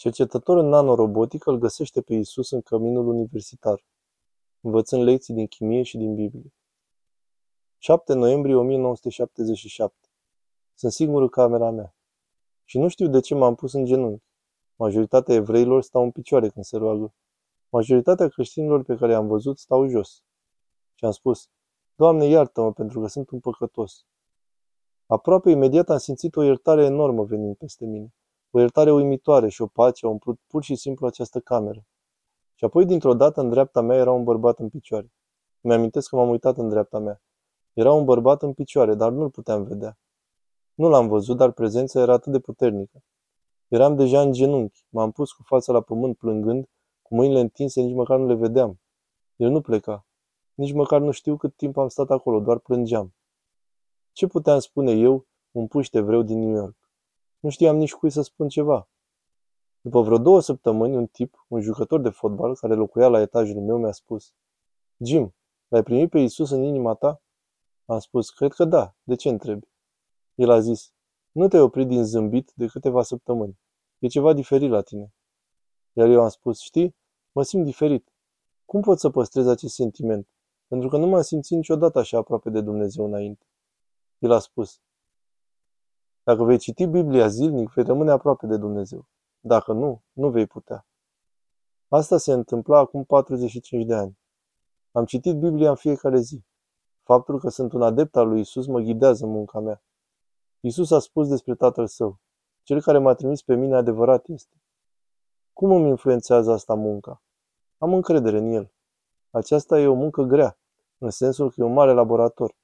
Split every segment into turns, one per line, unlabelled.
Cercetător în nanorobotică îl găsește pe Isus în căminul universitar, învățând lecții din chimie și din Biblie. 7 noiembrie 1977. Sunt singur în camera mea. Și nu știu de ce m-am pus în genunchi. Majoritatea evreilor stau în picioare când se roagă. Majoritatea creștinilor pe care i-am văzut stau jos. Și am spus, Doamne, iartă-mă pentru că sunt un păcătos. Aproape imediat am simțit o iertare enormă venind peste mine. O iertare uimitoare și o pace au umplut pur și simplu această cameră. Și apoi, dintr-o dată, în dreapta mea era un bărbat în picioare. Mi-amintesc că m-am uitat în dreapta mea. Era un bărbat în picioare, dar nu-l puteam vedea. Nu l-am văzut, dar prezența era atât de puternică. Eram deja în genunchi, m-am pus cu fața la pământ plângând, cu mâinile întinse, nici măcar nu le vedeam. El nu pleca. Nici măcar nu știu cât timp am stat acolo, doar plângeam. Ce puteam spune eu, un puște evreu din New York? Nu știam nici cui să spun ceva. După vreo două săptămâni, un tip, un jucător de fotbal care locuia la etajul meu, mi-a spus Jim, l-ai primit pe Isus în inima ta? Am spus, cred că da. De ce întrebi? El a zis, nu te-ai oprit din zâmbit de câteva săptămâni. E ceva diferit la tine. Iar eu am spus, știi, mă simt diferit. Cum pot să păstrez acest sentiment? Pentru că nu m-am simțit niciodată așa aproape de Dumnezeu înainte. El a spus, dacă vei citi Biblia zilnic, vei rămâne aproape de Dumnezeu. Dacă nu, nu vei putea. Asta se întâmpla acum 45 de ani. Am citit Biblia în fiecare zi. Faptul că sunt un adept al lui Isus mă ghidează în munca mea. Isus a spus despre Tatăl Său, Cel care m-a trimis pe mine adevărat este. Cum îmi influențează asta munca? Am încredere în El. Aceasta e o muncă grea, în sensul că e un mare laborator.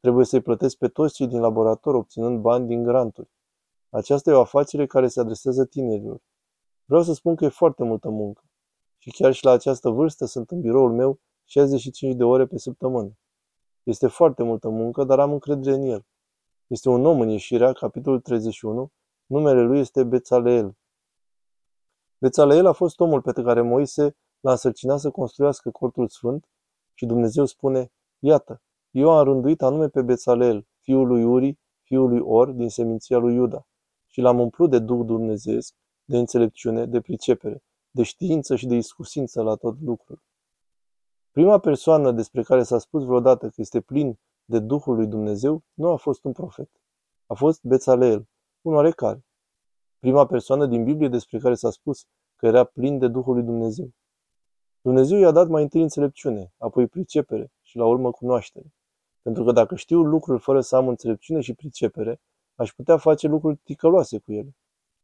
Trebuie să-i plătesc pe toți cei din laborator obținând bani din granturi. Aceasta e o afacere care se adresează tinerilor. Vreau să spun că e foarte multă muncă. Și chiar și la această vârstă sunt în biroul meu 65 de ore pe săptămână. Este foarte multă muncă, dar am încredere în el. Este un om în ieșirea, capitolul 31, numele lui este Bețaleel. Bețaleel a fost omul pe care Moise l-a însărcinat să construiască cortul sfânt și Dumnezeu spune, iată, eu am rânduit anume pe Bețaleel, fiul lui Uri, fiul lui Or, din seminția lui Iuda, și l-am umplut de Duh Dumnezeesc, de înțelepciune, de pricepere, de știință și de iscusință la tot lucrul. Prima persoană despre care s-a spus vreodată că este plin de Duhul lui Dumnezeu nu a fost un profet. A fost Bețaleel, un oarecare. Prima persoană din Biblie despre care s-a spus că era plin de Duhul lui Dumnezeu. Dumnezeu i-a dat mai întâi înțelepciune, apoi pricepere și la urmă cunoaștere. Pentru că dacă știu lucruri fără să am înțelepciune și pricepere, aș putea face lucruri ticăloase cu ele.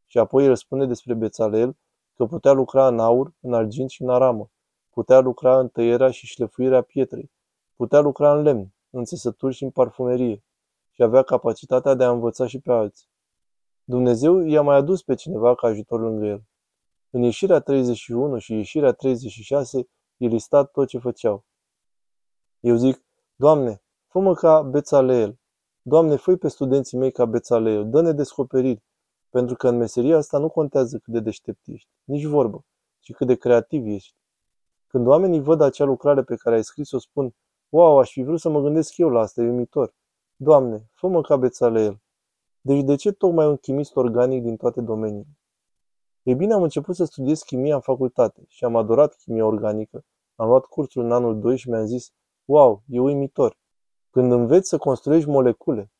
Și apoi el spune despre Bețaleel că putea lucra în aur, în argint și în aramă. Putea lucra în tăierea și șlefuirea pietrei. Putea lucra în lemn, în țesături și în parfumerie. Și avea capacitatea de a învăța și pe alții. Dumnezeu i-a mai adus pe cineva ca ajutor lângă el. În ieșirea 31 și ieșirea 36 e listat tot ce făceau. Eu zic, Doamne, fă-mă ca Bețaleel. Doamne, fă pe studenții mei ca Bețaleel. Dă-ne descoperiri. Pentru că în meseria asta nu contează cât de deștept ești, nici vorbă, ci cât de creativ ești. Când oamenii văd acea lucrare pe care ai scris-o, spun, wow, aș fi vrut să mă gândesc eu la asta, e uimitor. Doamne, fă-mă ca Bețaleel. Deci de ce tocmai un chimist organic din toate domeniile? Ei bine, am început să studiez chimia în facultate și am adorat chimia organică. Am luat cursul în anul 2 și mi-am zis, wow, e uimitor. Când înveți să construiești molecule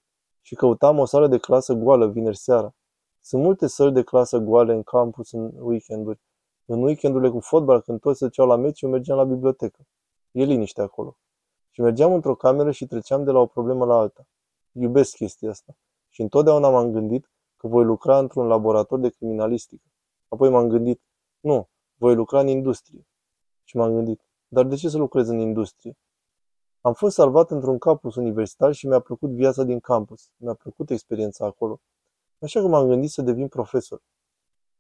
și căutam o sală de clasă goală vineri seara. Sunt multe săli de clasă goale în campus în weekenduri. În weekendurile cu fotbal, când toți se ceau la meci, eu mergeam la bibliotecă. E liniște acolo. Și mergeam într-o cameră și treceam de la o problemă la alta. Iubesc chestia asta. Și întotdeauna m-am gândit că voi lucra într-un laborator de criminalistică. Apoi m-am gândit, nu, voi lucra în industrie. Și m-am gândit, dar de ce să lucrez în industrie? Am fost salvat într-un campus universitar și mi-a plăcut viața din campus. Mi-a plăcut experiența acolo. Așa că m-am gândit să devin profesor.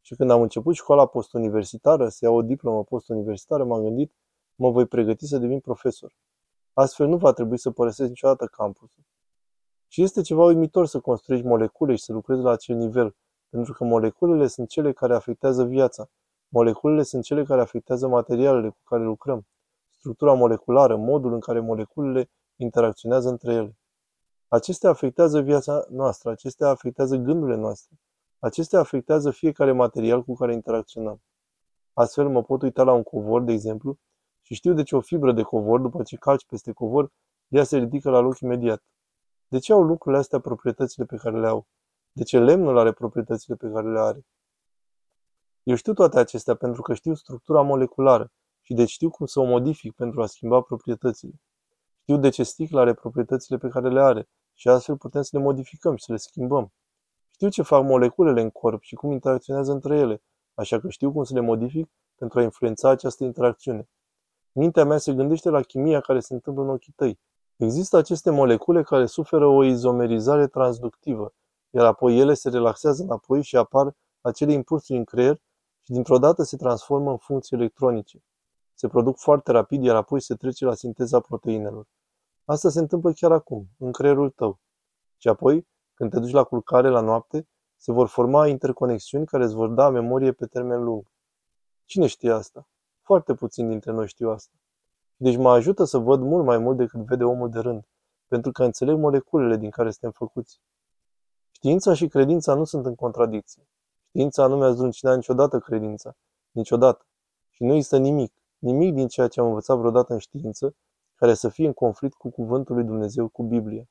Și când am început școala postuniversitară, să iau o diplomă postuniversitară, m-am gândit, mă voi pregăti să devin profesor. Astfel nu va trebui să părăsesc niciodată campusul. Și este ceva uimitor să construiești molecule și să lucrezi la acel nivel, pentru că moleculele sunt cele care afectează viața. Moleculele sunt cele care afectează materialele cu care lucrăm, structura moleculară, modul în care moleculele interacționează între ele. Acestea afectează viața noastră, acestea afectează gândurile noastre. Acestea afectează fiecare material cu care interacționăm. Astfel, mă pot uita la un covor, de exemplu, și știu de ce o fibră de covor, după ce calci peste covor, ea se ridică la loc imediat. De ce au lucrurile astea proprietățile pe care le au? De ce lemnul are proprietățile pe care le are? Eu știu toate acestea pentru că știu structura moleculară și deci știu cum să o modific pentru a schimba proprietățile. Știu de ce sticla are proprietățile pe care le are și astfel putem să le modificăm și să le schimbăm. Știu ce fac moleculele în corp și cum interacționează între ele, așa că știu cum să le modific pentru a influența această interacțiune. Mintea mea se gândește la chimia care se întâmplă în ochii tăi. Există aceste molecule care suferă o izomerizare transductivă, iar apoi ele se relaxează înapoi și apar acele impulsuri în creier și dintr-o dată se transformă în funcții electronice. Se produc foarte rapid, iar apoi se trece la sinteza proteinelor. Asta se întâmplă chiar acum, în creierul tău. Și apoi, când te duci la culcare la noapte, se vor forma interconexiuni care îți vor da memorie pe termen lung. Cine știe asta? Foarte puțin dintre noi știu asta. Deci mă ajută să văd mult mai mult decât vede omul de rând, pentru că înțeleg moleculele din care suntem făcuți. Știința și credința nu sunt în contradicție. Știința nu mi-a zdruncinat niciodată credința. Niciodată. Și nu există nimic, nimic din ceea ce am învățat vreodată în știință, care să fie în conflict cu cuvântul lui Dumnezeu, cu Biblia.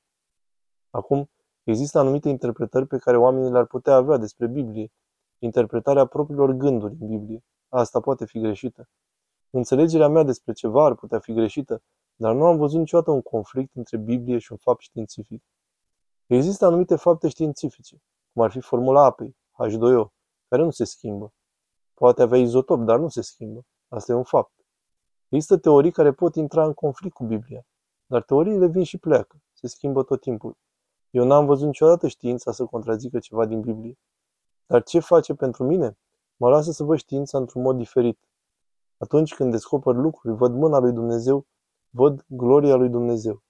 Acum, există anumite interpretări pe care oamenii le-ar putea avea despre Biblie, interpretarea propriilor gânduri în Biblie. Asta poate fi greșită. Înțelegerea mea despre ceva ar putea fi greșită, dar nu am văzut niciodată un conflict între Biblie și un fapt științific. Există anumite fapte științifice, cum ar fi formula apei, H2O, care nu se schimbă. Poate avea izotop, dar nu se schimbă. Asta e un fapt. Există teorii care pot intra în conflict cu Biblia, dar teoriile vin și pleacă, se schimbă tot timpul. Eu n-am văzut niciodată știința să contrazică ceva din Biblie. Dar ce face pentru mine? Mă lasă să văd știința într-un mod diferit. Atunci când descoper lucruri, văd mâna lui Dumnezeu, văd gloria lui Dumnezeu.